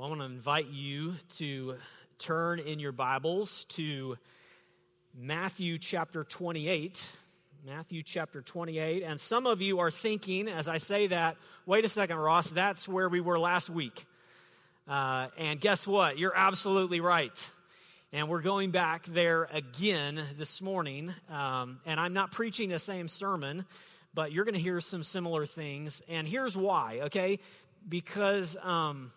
Well, I want to invite you to turn in your Bibles to Matthew chapter 28. Matthew chapter 28. And some of you are thinking, as I say that, wait a second, Ross, that's where we were last week. Uh, and guess what? You're absolutely right. And we're going back there again this morning. Um, and I'm not preaching the same sermon, but you're going to hear some similar things. And here's why, okay? Because um,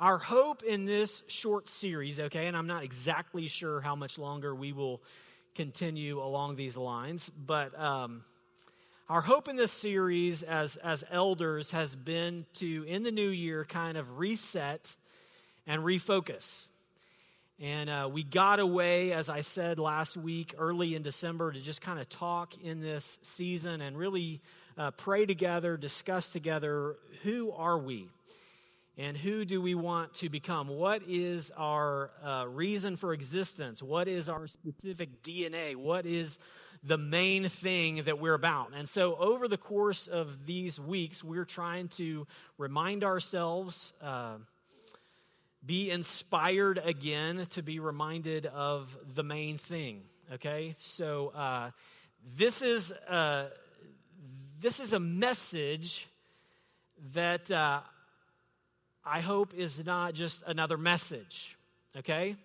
our hope in this short series, okay, and I'm not exactly sure how much longer we will continue along these lines, but. Um, our hope in this series as, as elders has been to, in the new year, kind of reset and refocus. And uh, we got away, as I said last week, early in December, to just kind of talk in this season and really uh, pray together, discuss together who are we and who do we want to become? What is our uh, reason for existence? What is our specific DNA? What is the main thing that we're about? And so, over the course of these weeks, we're trying to remind ourselves. Uh, be inspired again to be reminded of the main thing. Okay, so uh, this is uh, this is a message that uh, I hope is not just another message. Okay,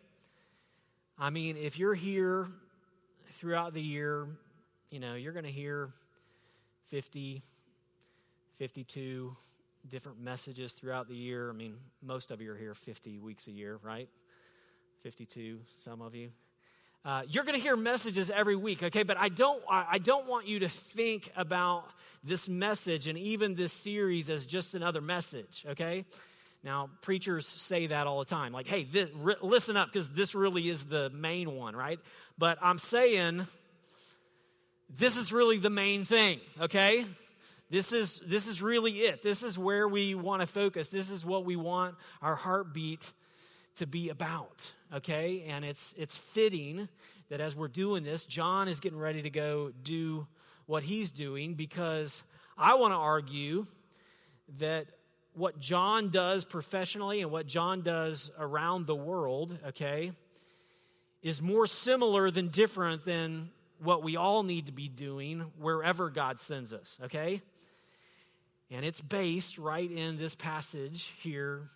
I mean, if you're here throughout the year, you know you're going to hear 50, 52 different messages throughout the year. I mean, most of you are here 50 weeks a year, right? 52, some of you. Uh, you're going to hear messages every week, okay? But I don't, I don't want you to think about this message and even this series as just another message, okay? Now, preachers say that all the time, like, "Hey, this, re- listen up, because this really is the main one, right?" But I'm saying this is really the main thing, okay? This is, this is really it. This is where we want to focus. This is what we want our heartbeat to be about, okay? And it's, it's fitting that as we're doing this, John is getting ready to go do what he's doing because I want to argue that what John does professionally and what John does around the world, okay, is more similar than different than what we all need to be doing wherever God sends us, okay? And it's based right in this passage here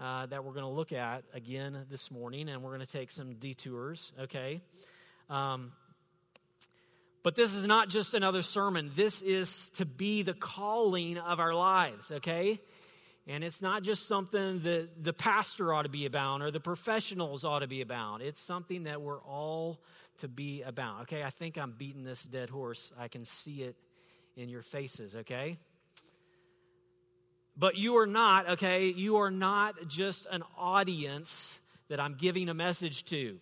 uh, that we're going to look at again this morning, and we're going to take some detours, okay? Um, but this is not just another sermon. This is to be the calling of our lives, okay? And it's not just something that the pastor ought to be about or the professionals ought to be about. It's something that we're all to be about. Okay, I think I'm beating this dead horse. I can see it in your faces, okay? But you are not, okay, you are not just an audience that I'm giving a message to.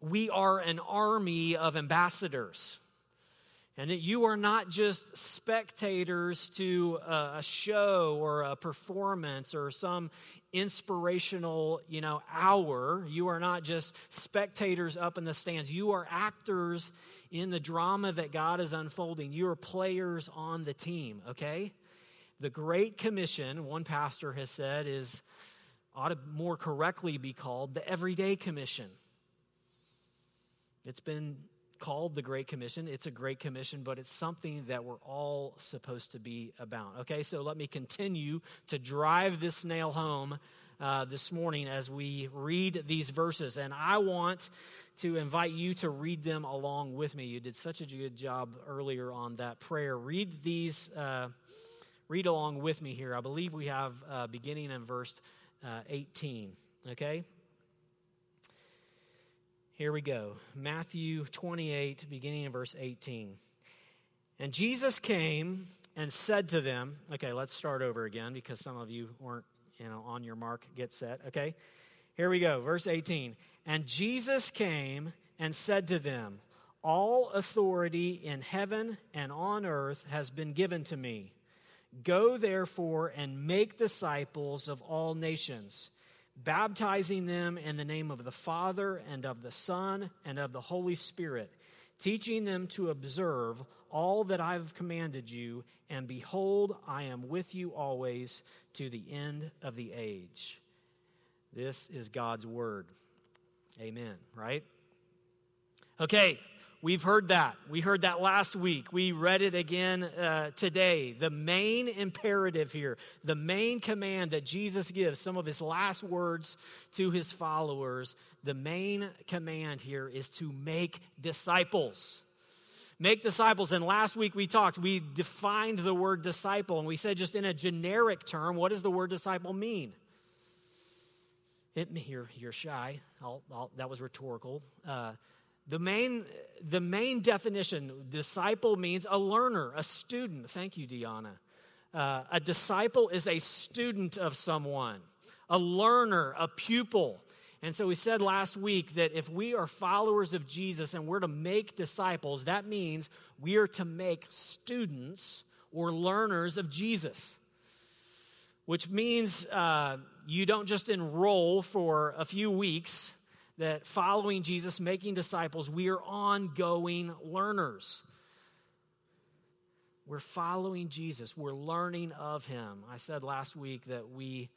We are an army of ambassadors. And that you are not just spectators to a show or a performance or some inspirational, you know, hour. You are not just spectators up in the stands. You are actors in the drama that God is unfolding. You are players on the team, okay? The Great Commission, one pastor has said, is ought to more correctly be called the Everyday Commission. It's been called the Great Commission. It's a great commission, but it's something that we're all supposed to be about. Okay, so let me continue to drive this nail home uh, this morning as we read these verses. And I want to invite you to read them along with me. You did such a good job earlier on that prayer. Read these, uh, read along with me here. I believe we have uh, beginning in verse uh, 18. Okay? Here we go Matthew 28, beginning in verse 18. And Jesus came and said to them, okay, let's start over again because some of you weren't, you know, on your mark, get set, okay? Here we go, verse 18. And Jesus came and said to them, All authority in heaven and on earth has been given to me. Go therefore and make disciples of all nations baptizing them in the name of the Father and of the Son and of the Holy Spirit, teaching them to observe all that I've commanded you, and behold, I am with you always to the end of the age. This is God's word. Amen, right? Okay, we've heard that. We heard that last week. We read it again uh, today. The main imperative here, the main command that Jesus gives, some of his last words to his followers, the main command here is to make disciples. Make disciples. And last week we talked, we defined the word disciple, and we said just in a generic term, what does the word disciple mean? It, you're, you're shy. I'll, I'll, that was rhetorical. Uh, the main, the main definition disciple means a learner, a student. Thank you, Deanna. Uh, a disciple is a student of someone, a learner, a pupil. And so we said last week that if we are followers of Jesus and we're to make disciples, that means we are to make students or learners of Jesus, which means uh, you don't just enroll for a few weeks, that following Jesus, making disciples, we are ongoing learners. We're following Jesus, we're learning of him. I said last week that we.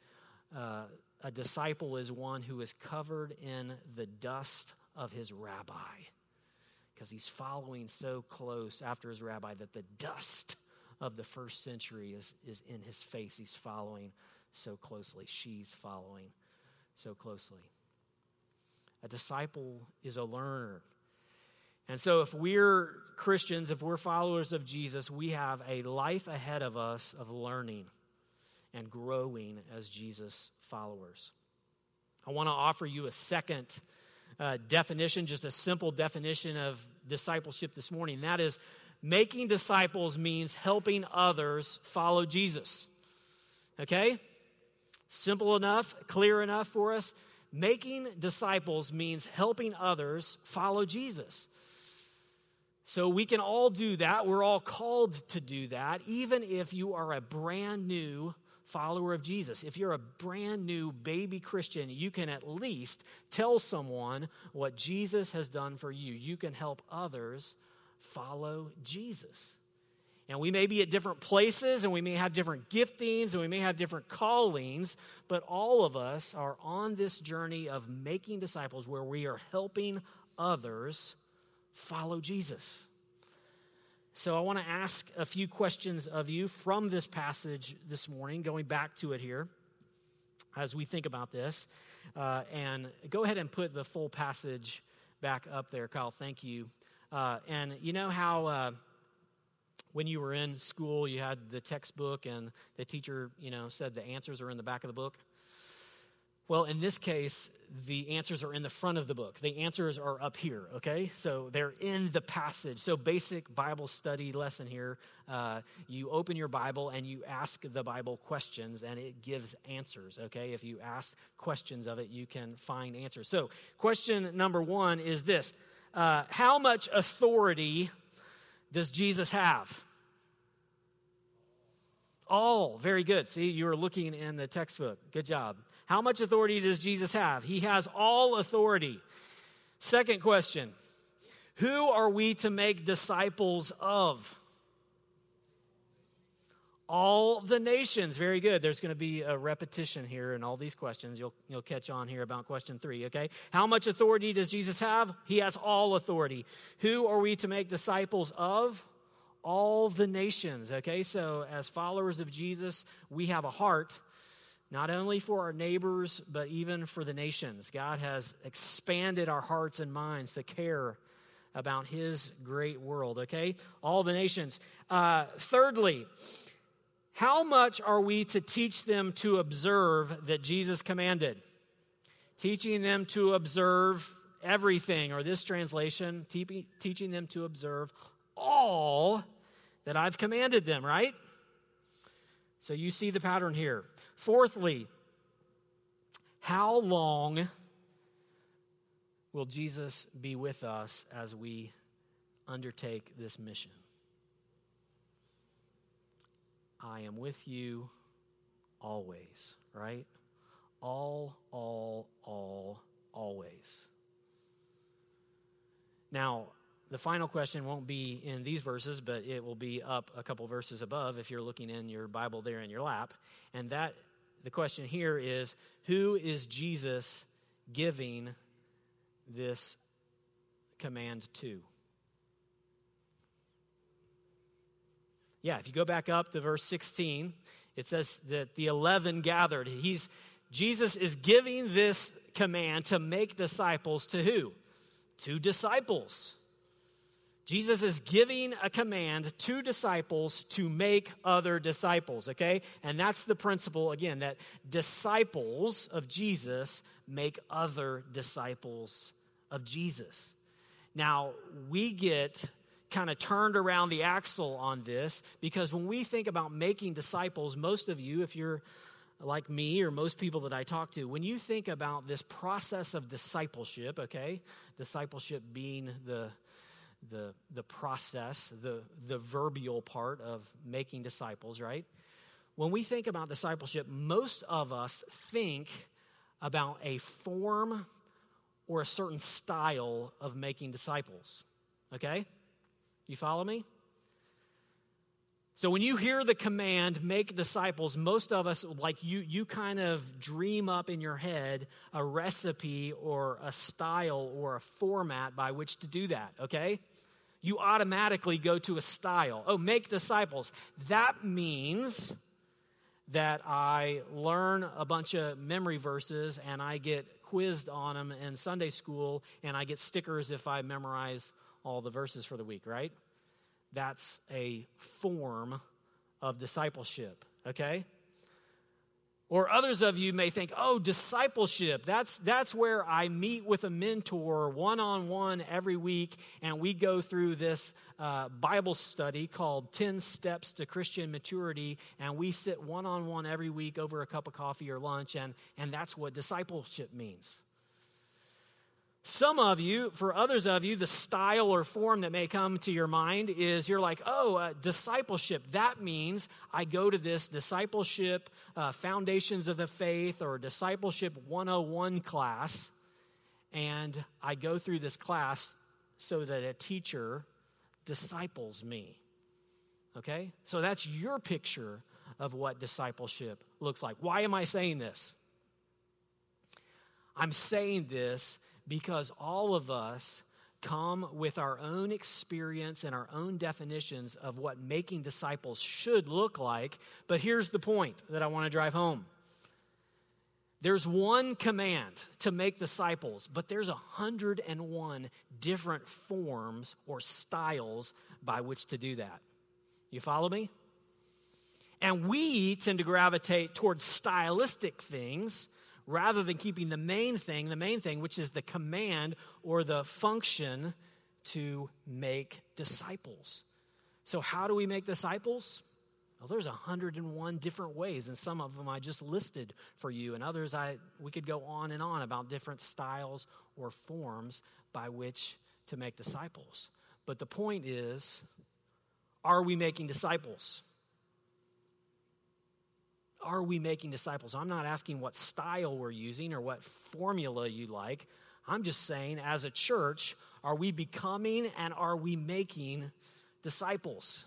Uh, a disciple is one who is covered in the dust of his rabbi because he's following so close after his rabbi that the dust of the first century is, is in his face. He's following so closely. She's following so closely. A disciple is a learner. And so, if we're Christians, if we're followers of Jesus, we have a life ahead of us of learning and growing as Jesus followers. I want to offer you a second uh, definition, just a simple definition of discipleship this morning. That is, making disciples means helping others follow Jesus. Okay? Simple enough, clear enough for us. Making disciples means helping others follow Jesus. So we can all do that. We're all called to do that, even if you are a brand new follower of Jesus. If you're a brand new baby Christian, you can at least tell someone what Jesus has done for you. You can help others follow Jesus. And we may be at different places and we may have different giftings and we may have different callings, but all of us are on this journey of making disciples where we are helping others follow Jesus. So I want to ask a few questions of you from this passage this morning, going back to it here as we think about this. Uh, and go ahead and put the full passage back up there, Kyle. Thank you. Uh, and you know how uh, when you were in school, you had the textbook, and the teacher, you know, said the answers are in the back of the book. Well, in this case, the answers are in the front of the book. The answers are up here, okay? So they're in the passage. So, basic Bible study lesson here. Uh, you open your Bible and you ask the Bible questions, and it gives answers, okay? If you ask questions of it, you can find answers. So, question number one is this uh, How much authority does Jesus have? All. Very good. See, you were looking in the textbook. Good job. How much authority does Jesus have? He has all authority. Second question Who are we to make disciples of? All the nations. Very good. There's going to be a repetition here in all these questions. You'll, you'll catch on here about question three, okay? How much authority does Jesus have? He has all authority. Who are we to make disciples of? All the nations, okay? So, as followers of Jesus, we have a heart not only for our neighbors, but even for the nations. God has expanded our hearts and minds to care about His great world, okay? All the nations. Uh, thirdly, how much are we to teach them to observe that Jesus commanded? Teaching them to observe everything, or this translation, te- teaching them to observe all that I've commanded them, right? So you see the pattern here. Fourthly, how long will Jesus be with us as we undertake this mission? I am with you always, right? All, all, all, always. Now, the final question won't be in these verses, but it will be up a couple verses above if you're looking in your Bible there in your lap. And that the question here is who is Jesus giving this command to? Yeah, if you go back up to verse 16, it says that the 11 gathered. He's Jesus is giving this command to make disciples to who? To disciples. Jesus is giving a command to disciples to make other disciples, okay? And that's the principle, again, that disciples of Jesus make other disciples of Jesus. Now, we get kind of turned around the axle on this because when we think about making disciples, most of you, if you're like me or most people that I talk to, when you think about this process of discipleship, okay, discipleship being the the the process, the the verbial part of making disciples, right? When we think about discipleship, most of us think about a form or a certain style of making disciples. Okay? You follow me? So when you hear the command, make disciples, most of us, like you, you kind of dream up in your head a recipe or a style or a format by which to do that, okay? You automatically go to a style. Oh, make disciples. That means that I learn a bunch of memory verses and I get quizzed on them in Sunday school and I get stickers if I memorize all the verses for the week, right? That's a form of discipleship, okay? Or others of you may think, oh, discipleship, that's, that's where I meet with a mentor one on one every week, and we go through this uh, Bible study called 10 Steps to Christian Maturity, and we sit one on one every week over a cup of coffee or lunch, and, and that's what discipleship means. Some of you, for others of you, the style or form that may come to your mind is you're like, oh, uh, discipleship. That means I go to this discipleship uh, foundations of the faith or discipleship 101 class, and I go through this class so that a teacher disciples me. Okay? So that's your picture of what discipleship looks like. Why am I saying this? I'm saying this because all of us come with our own experience and our own definitions of what making disciples should look like. But here's the point that I want to drive home. There's one command to make disciples, but there's 101 different forms or styles by which to do that. You follow me? And we tend to gravitate towards stylistic things rather than keeping the main thing, the main thing, which is the command or the function to make disciples. So, how do we make disciples? Well, there's 101 different ways, and some of them I just listed for you, and others I we could go on and on about different styles or forms by which to make disciples. But the point is, are we making disciples? Are we making disciples? I'm not asking what style we're using or what formula you like. I'm just saying, as a church, are we becoming and are we making disciples?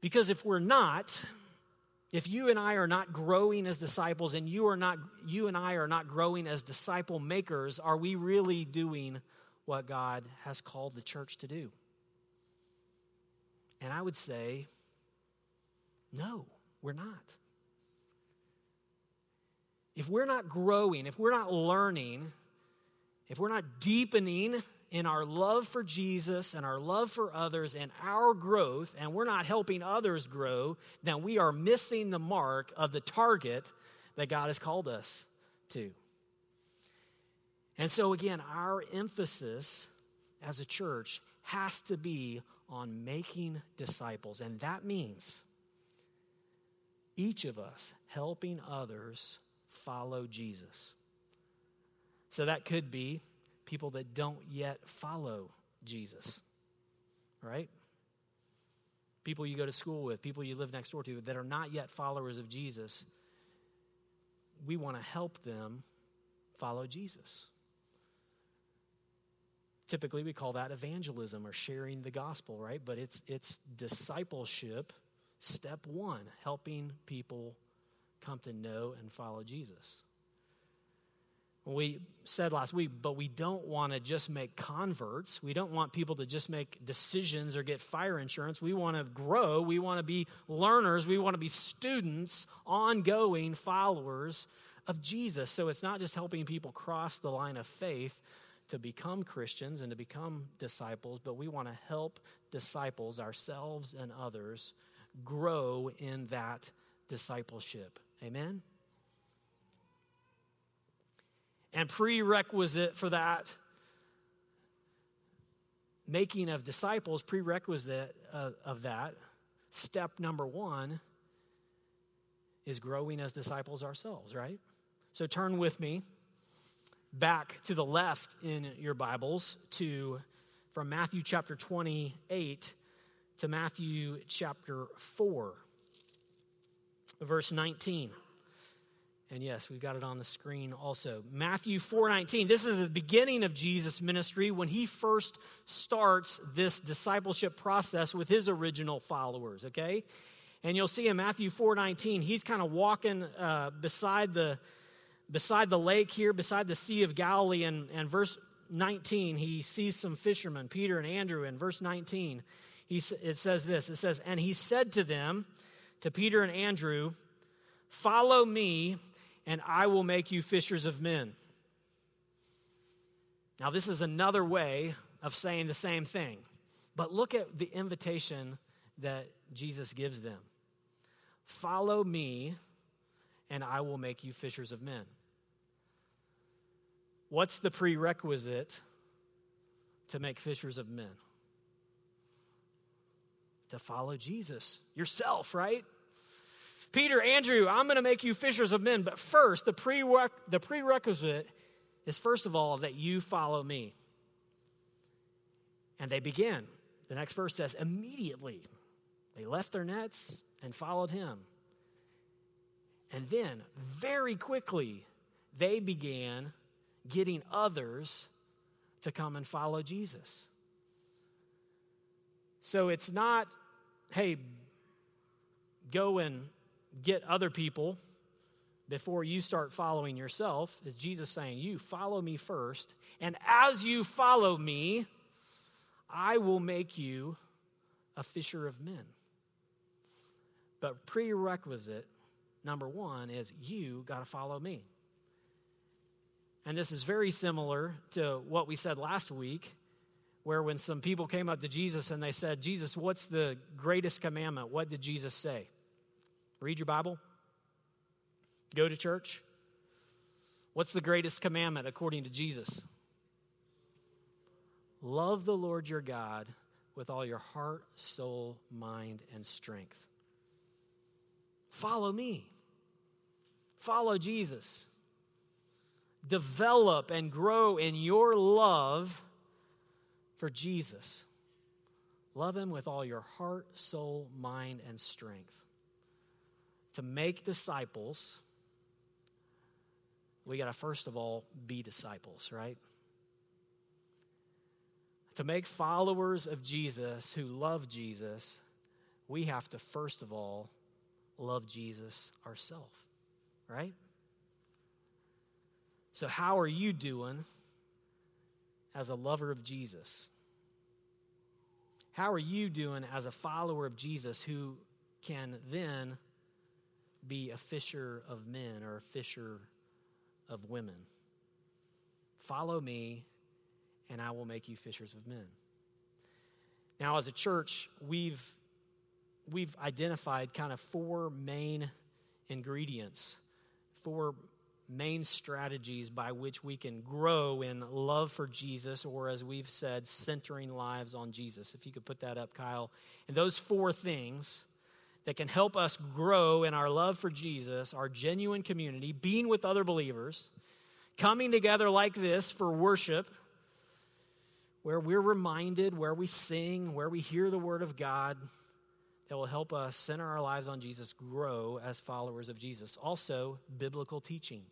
Because if we're not, if you and I are not growing as disciples and you are not you and I are not growing as disciple makers, are we really doing what God has called the church to do? And I would say no, we're not. If we're not growing, if we're not learning, if we're not deepening in our love for Jesus and our love for others and our growth, and we're not helping others grow, then we are missing the mark of the target that God has called us to. And so, again, our emphasis as a church has to be on making disciples. And that means each of us helping others follow Jesus. So that could be people that don't yet follow Jesus, right? People you go to school with, people you live next door to that are not yet followers of Jesus. We want to help them follow Jesus. typically we call that evangelism or sharing the gospel, right? But it's it's discipleship step 1, helping people come to know and follow Jesus. We said last week, but we don't want to just make converts. We don't want people to just make decisions or get fire insurance. We want to grow. We want to be learners. We want to be students, ongoing followers of Jesus. So it's not just helping people cross the line of faith to become Christians and to become disciples, but we want to help disciples, ourselves and others, grow in that discipleship. Amen? And prerequisite for that making of disciples, prerequisite uh, of that, step number one is growing as disciples ourselves, right? So turn with me back to the left in your Bibles to from Matthew chapter 28 to Matthew chapter 4, verse 19. And yes, we've got it on the screen also. Matthew 4:19. This is the beginning of Jesus' ministry when he first starts this discipleship process with his original followers, okay? And you'll see in Matthew 4:19, he's kind of walking uh, beside the beside the lake here, beside the Sea of Galilee, and, and verse 19, he sees some fishermen, Peter and Andrew. In verse 19, he, it says this it says, And he said to them, to Peter and Andrew, Follow me, and I will make you fishers of men. Now, this is another way of saying the same thing. But look at the invitation that Jesus gives them Follow me, and I will make you fishers of men. What's the prerequisite to make fishers of men? To follow Jesus yourself, right? Peter, Andrew, I'm going to make you fishers of men. But first, the, prereq- the prerequisite is first of all that you follow me. And they begin. The next verse says, immediately they left their nets and followed him. And then, very quickly, they began getting others to come and follow Jesus. So it's not, hey, go and get other people before you start following yourself is Jesus saying, You follow me first, and as you follow me, I will make you a fisher of men. But prerequisite number one is you got to follow me. And this is very similar to what we said last week, where when some people came up to Jesus and they said, Jesus, what's the greatest commandment? What did Jesus say? Read your Bible. Go to church. What's the greatest commandment according to Jesus? Love the Lord your God with all your heart, soul, mind, and strength. Follow me. Follow Jesus. Develop and grow in your love for Jesus. Love him with all your heart, soul, mind, and strength to make disciples, we got to first of all be disciples, right? To make followers of Jesus who love Jesus, we have to first of all love Jesus ourselves, right? So, how are you doing as a lover of Jesus? How are you doing as a follower of Jesus who can then be a fisher of men or a fisher of women. Follow me, and I will make you fishers of men. Now, as a church, we've, we've identified kind of four main ingredients, four main strategies by which we can grow in love for Jesus, or as we've said, centering lives on Jesus. If you could put that up, Kyle. And those four things that can help us grow in our love for Jesus, our genuine community, being with other believers, coming together like this for worship, where we're reminded, where we sing, where we hear the Word of God, that will help us center our lives on Jesus, grow as followers of Jesus. Also, biblical teaching.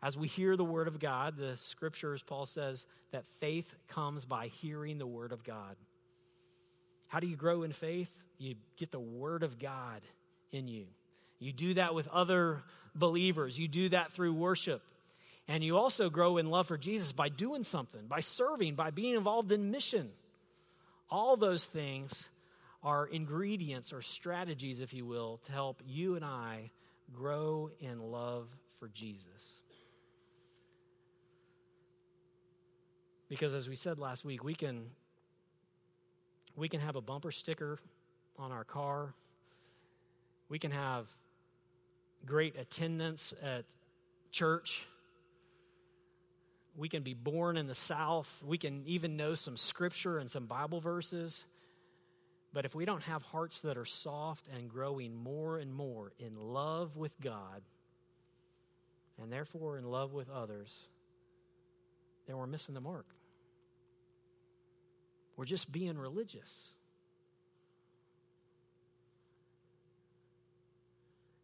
As we hear the word of God, the scriptures, Paul says that faith comes by hearing the word of God. How do you grow in faith? You get the word of God in you. You do that with other believers, you do that through worship. And you also grow in love for Jesus by doing something, by serving, by being involved in mission. All those things are ingredients or strategies, if you will, to help you and I grow in love for Jesus. Because as we said last week, we can we can have a bumper sticker on our car. We can have great attendance at church. We can be born in the South. We can even know some scripture and some Bible verses. But if we don't have hearts that are soft and growing more and more in love with God, and therefore in love with others, then we're missing the mark. We're just being religious.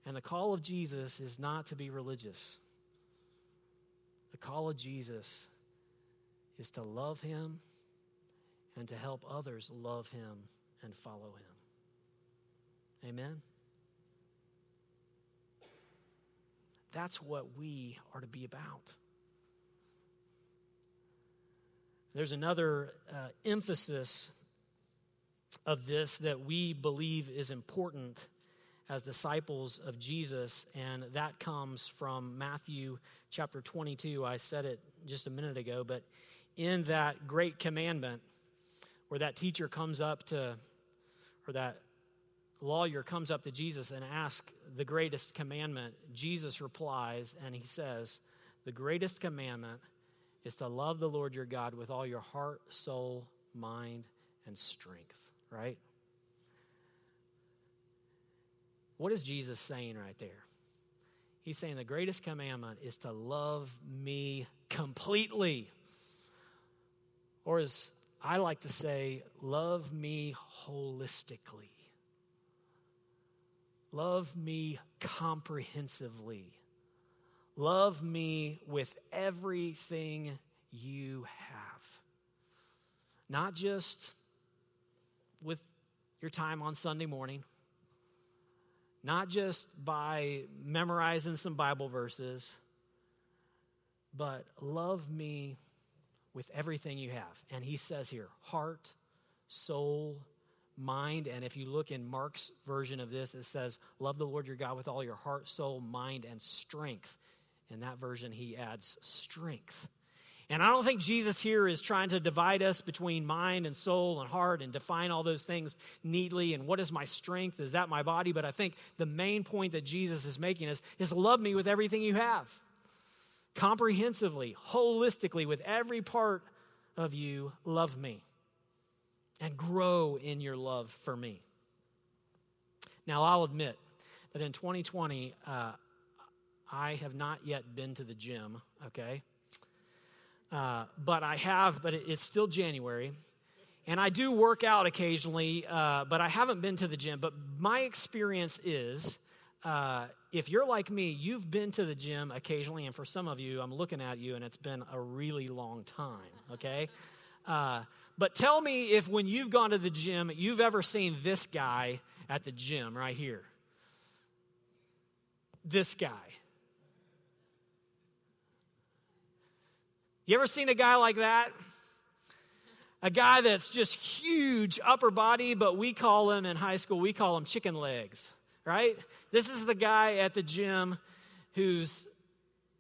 And the call of Jesus is not to be religious. The call of Jesus is to love him and to help others love him and follow him. Amen? That's what we are to be about. There's another uh, emphasis of this that we believe is important as disciples of Jesus, and that comes from Matthew chapter 22. I said it just a minute ago, but in that great commandment, where that teacher comes up to, or that lawyer comes up to Jesus and asks the greatest commandment, Jesus replies, and he says, The greatest commandment is to love the Lord your God with all your heart, soul, mind, and strength, right? What is Jesus saying right there? He's saying the greatest commandment is to love me completely. Or as I like to say, love me holistically. Love me comprehensively. Love me with everything you have. Not just with your time on Sunday morning, not just by memorizing some Bible verses, but love me with everything you have. And he says here heart, soul, mind. And if you look in Mark's version of this, it says, Love the Lord your God with all your heart, soul, mind, and strength. In that version, he adds strength. And I don't think Jesus here is trying to divide us between mind and soul and heart and define all those things neatly and what is my strength? Is that my body? But I think the main point that Jesus is making is, is love me with everything you have. Comprehensively, holistically, with every part of you, love me. And grow in your love for me. Now, I'll admit that in 2020, uh, I have not yet been to the gym, okay? Uh, but I have, but it's still January. And I do work out occasionally, uh, but I haven't been to the gym. But my experience is uh, if you're like me, you've been to the gym occasionally. And for some of you, I'm looking at you and it's been a really long time, okay? Uh, but tell me if when you've gone to the gym, you've ever seen this guy at the gym right here. This guy. You ever seen a guy like that? A guy that's just huge upper body, but we call him in high school, we call him chicken legs, right? This is the guy at the gym who's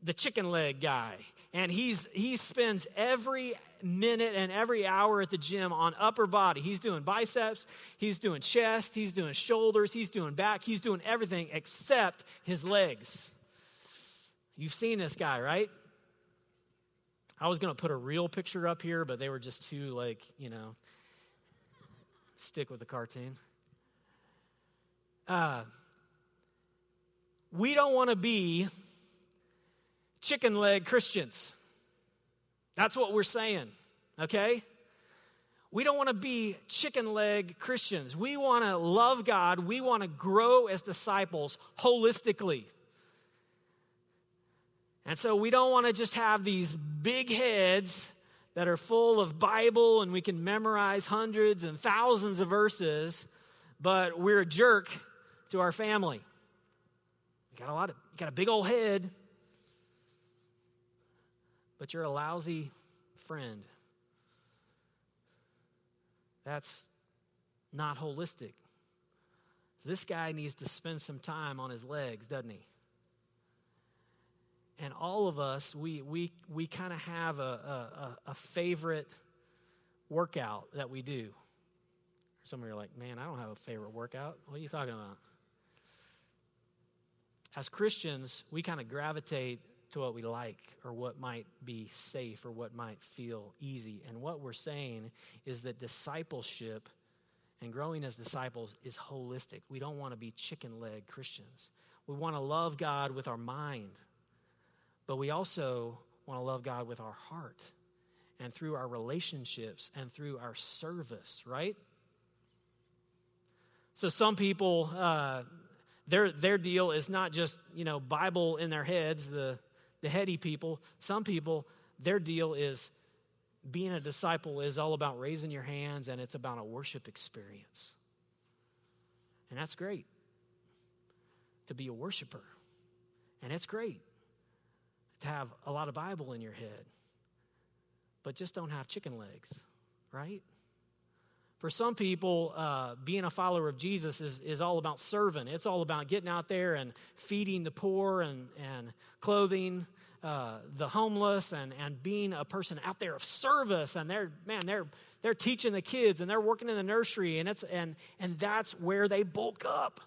the chicken leg guy. And he's he spends every minute and every hour at the gym on upper body. He's doing biceps, he's doing chest, he's doing shoulders, he's doing back, he's doing everything except his legs. You've seen this guy, right? I was going to put a real picture up here, but they were just too, like, you know, stick with the cartoon. Uh, we don't want to be chicken leg Christians. That's what we're saying, okay? We don't want to be chicken leg Christians. We want to love God. We want to grow as disciples holistically. And so we don't want to just have these big heads that are full of Bible and we can memorize hundreds and thousands of verses, but we're a jerk to our family. You got a lot of, you got a big old head, but you're a lousy friend. That's not holistic. This guy needs to spend some time on his legs, doesn't he? And all of us, we, we, we kind of have a, a, a favorite workout that we do. Some of you are like, man, I don't have a favorite workout. What are you talking about? As Christians, we kind of gravitate to what we like or what might be safe or what might feel easy. And what we're saying is that discipleship and growing as disciples is holistic. We don't want to be chicken leg Christians. We want to love God with our mind, but we also want to love God with our heart and through our relationships and through our service, right? So some people, uh, their their deal is not just you know Bible in their heads, the the heady people. Some people, their deal is being a disciple is all about raising your hands and it's about a worship experience. And that's great to be a worshiper. And it's great to have a lot of Bible in your head. But just don't have chicken legs, right? For some people, uh, being a follower of Jesus is, is all about serving. It's all about getting out there and feeding the poor and, and clothing uh, the homeless and, and being a person out there of service. And they're, man, they're, they're teaching the kids and they're working in the nursery. And, it's, and, and that's where they bulk up.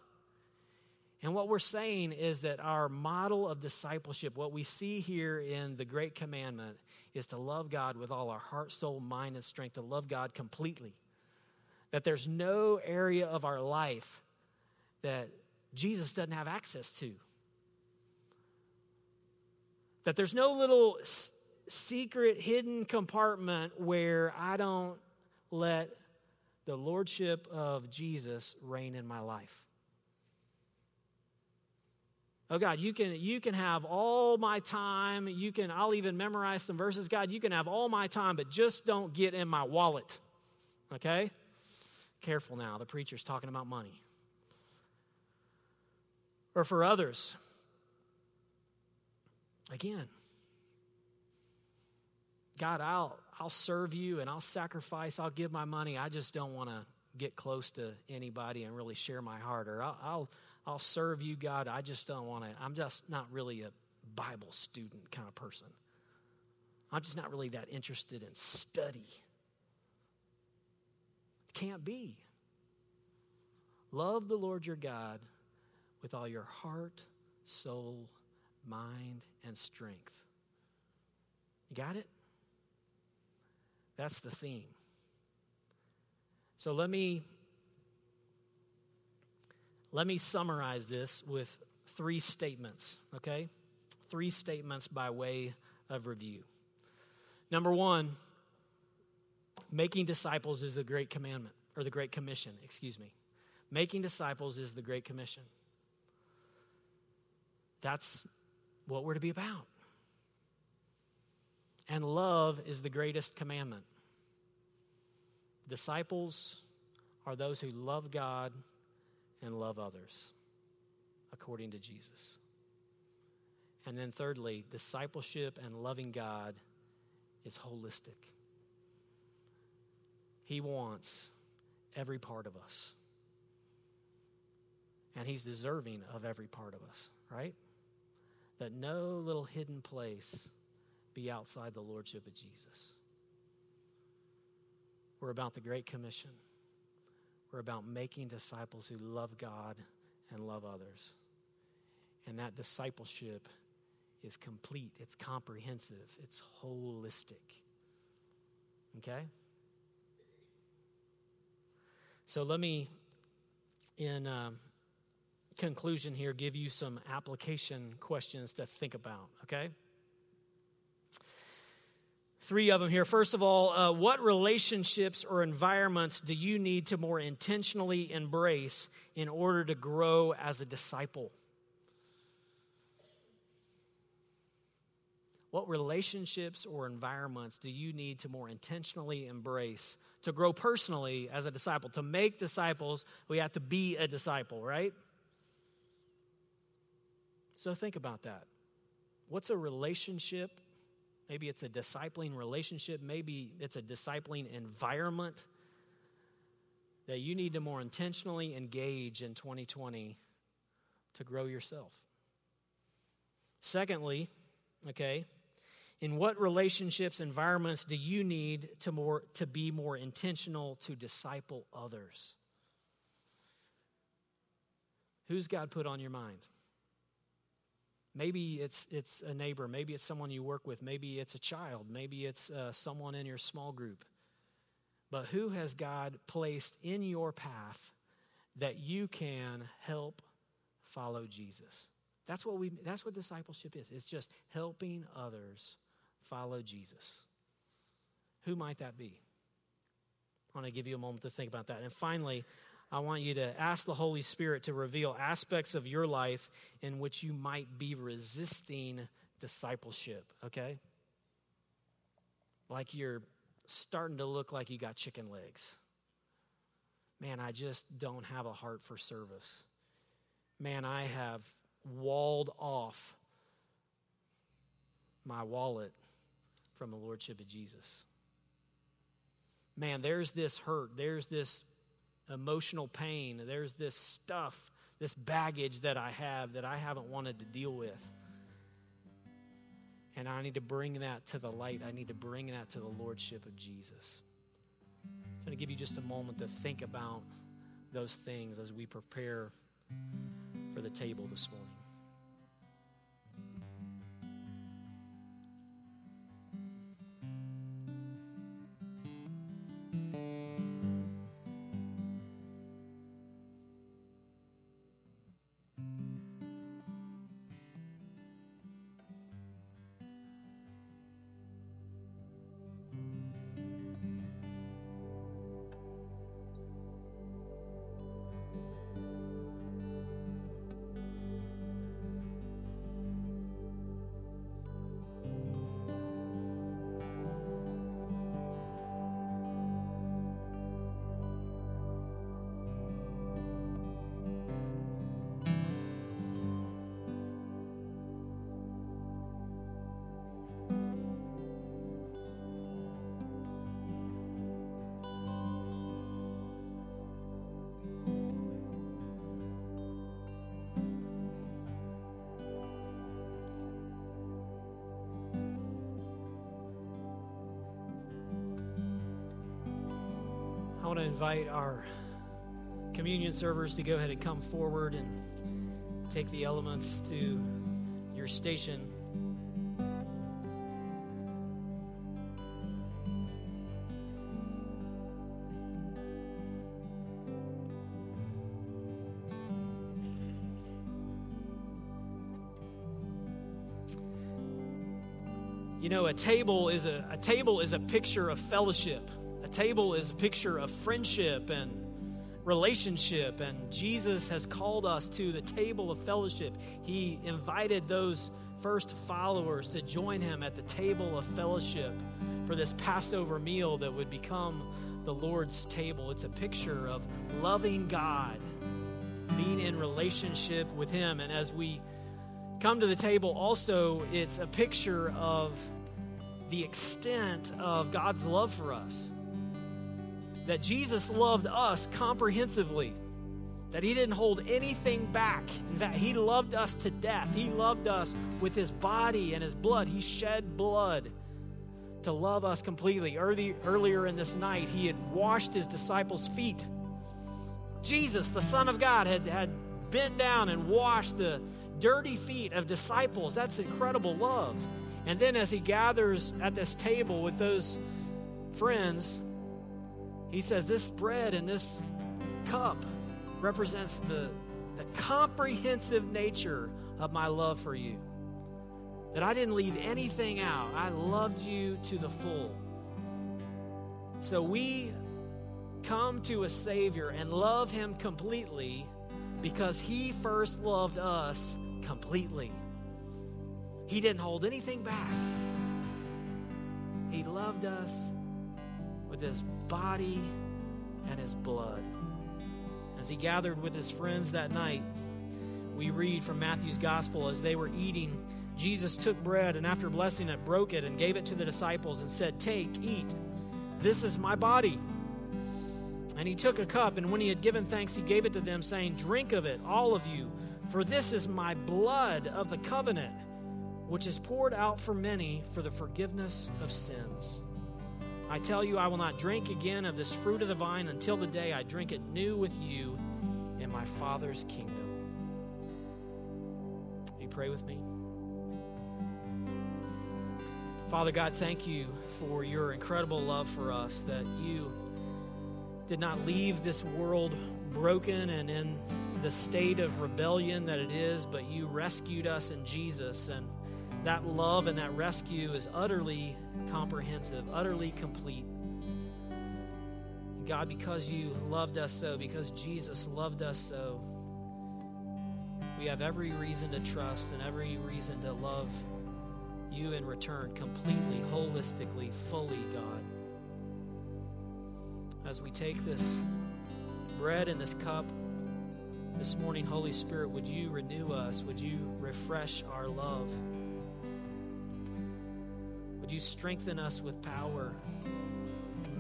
And what we're saying is that our model of discipleship, what we see here in the Great Commandment, is to love God with all our heart, soul, mind, and strength, to love God completely that there's no area of our life that Jesus doesn't have access to. That there's no little s- secret hidden compartment where I don't let the lordship of Jesus reign in my life. Oh God, you can you can have all my time. You can I'll even memorize some verses. God, you can have all my time, but just don't get in my wallet. Okay? Careful now, the preacher's talking about money. Or for others, again, God, I'll, I'll serve you and I'll sacrifice, I'll give my money. I just don't want to get close to anybody and really share my heart. Or I'll, I'll, I'll serve you, God. I just don't want to, I'm just not really a Bible student kind of person. I'm just not really that interested in study. Can't be. Love the Lord your God with all your heart, soul, mind, and strength. You got it? That's the theme. So let me let me summarize this with three statements, okay? Three statements by way of review. Number 1, Making disciples is the great commandment, or the great commission, excuse me. Making disciples is the great commission. That's what we're to be about. And love is the greatest commandment. Disciples are those who love God and love others, according to Jesus. And then, thirdly, discipleship and loving God is holistic. He wants every part of us. And He's deserving of every part of us, right? That no little hidden place be outside the Lordship of Jesus. We're about the Great Commission. We're about making disciples who love God and love others. And that discipleship is complete, it's comprehensive, it's holistic. Okay? So let me, in uh, conclusion here, give you some application questions to think about, okay? Three of them here. First of all, uh, what relationships or environments do you need to more intentionally embrace in order to grow as a disciple? What relationships or environments do you need to more intentionally embrace to grow personally as a disciple? To make disciples, we have to be a disciple, right? So think about that. What's a relationship? Maybe it's a discipling relationship, maybe it's a discipling environment that you need to more intentionally engage in 2020 to grow yourself. Secondly, okay, in what relationships, environments do you need to, more, to be more intentional to disciple others? Who's God put on your mind? Maybe it's, it's a neighbor. Maybe it's someone you work with. Maybe it's a child. Maybe it's uh, someone in your small group. But who has God placed in your path that you can help follow Jesus? That's what we that's what discipleship is. It's just helping others follow Jesus. Who might that be? I want to give you a moment to think about that. And finally, I want you to ask the Holy Spirit to reveal aspects of your life in which you might be resisting discipleship, okay? Like you're starting to look like you got chicken legs. Man, I just don't have a heart for service. Man, I have walled off my wallet from the Lordship of Jesus. Man, there's this hurt, there's this emotional pain, there's this stuff, this baggage that I have that I haven't wanted to deal with. And I need to bring that to the light. I need to bring that to the Lordship of Jesus. I'm going to give you just a moment to think about those things as we prepare for the table this morning. Want to invite our communion servers to go ahead and come forward and take the elements to your station. You know, a table is a, a table is a picture of fellowship table is a picture of friendship and relationship, and Jesus has called us to the table of fellowship. He invited those first followers to join him at the table of fellowship for this Passover meal that would become the Lord's table. It's a picture of loving God, being in relationship with Him. And as we come to the table, also, it's a picture of the extent of God's love for us that Jesus loved us comprehensively, that he didn't hold anything back. In fact, he loved us to death. He loved us with his body and his blood. He shed blood to love us completely. Early, earlier in this night, he had washed his disciples' feet. Jesus, the Son of God, had, had bent down and washed the dirty feet of disciples. That's incredible love. And then as he gathers at this table with those friends, he says, This bread and this cup represents the, the comprehensive nature of my love for you. That I didn't leave anything out, I loved you to the full. So we come to a Savior and love Him completely because He first loved us completely. He didn't hold anything back. He loved us with his body and his blood. As he gathered with his friends that night, we read from Matthew's gospel as they were eating, Jesus took bread and after blessing it, broke it and gave it to the disciples and said, Take, eat. This is my body. And he took a cup, and when he had given thanks, he gave it to them, saying, Drink of it, all of you, for this is my blood of the covenant, which is poured out for many for the forgiveness of sins. I tell you, I will not drink again of this fruit of the vine until the day I drink it new with you in my Father's kingdom. Will you pray with me? Father God, thank you for your incredible love for us, that you did not leave this world broken and in the state of rebellion that it is, but you rescued us in Jesus. And that love and that rescue is utterly comprehensive, utterly complete. God, because you loved us so, because Jesus loved us so, we have every reason to trust and every reason to love you in return completely, holistically, fully, God. As we take this bread and this cup this morning, Holy Spirit, would you renew us? Would you refresh our love? You strengthen us with power?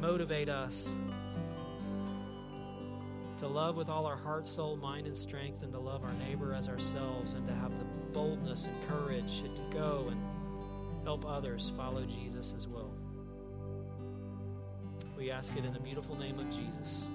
Motivate us to love with all our heart, soul, mind, and strength, and to love our neighbor as ourselves, and to have the boldness and courage to go and help others follow Jesus as well. We ask it in the beautiful name of Jesus.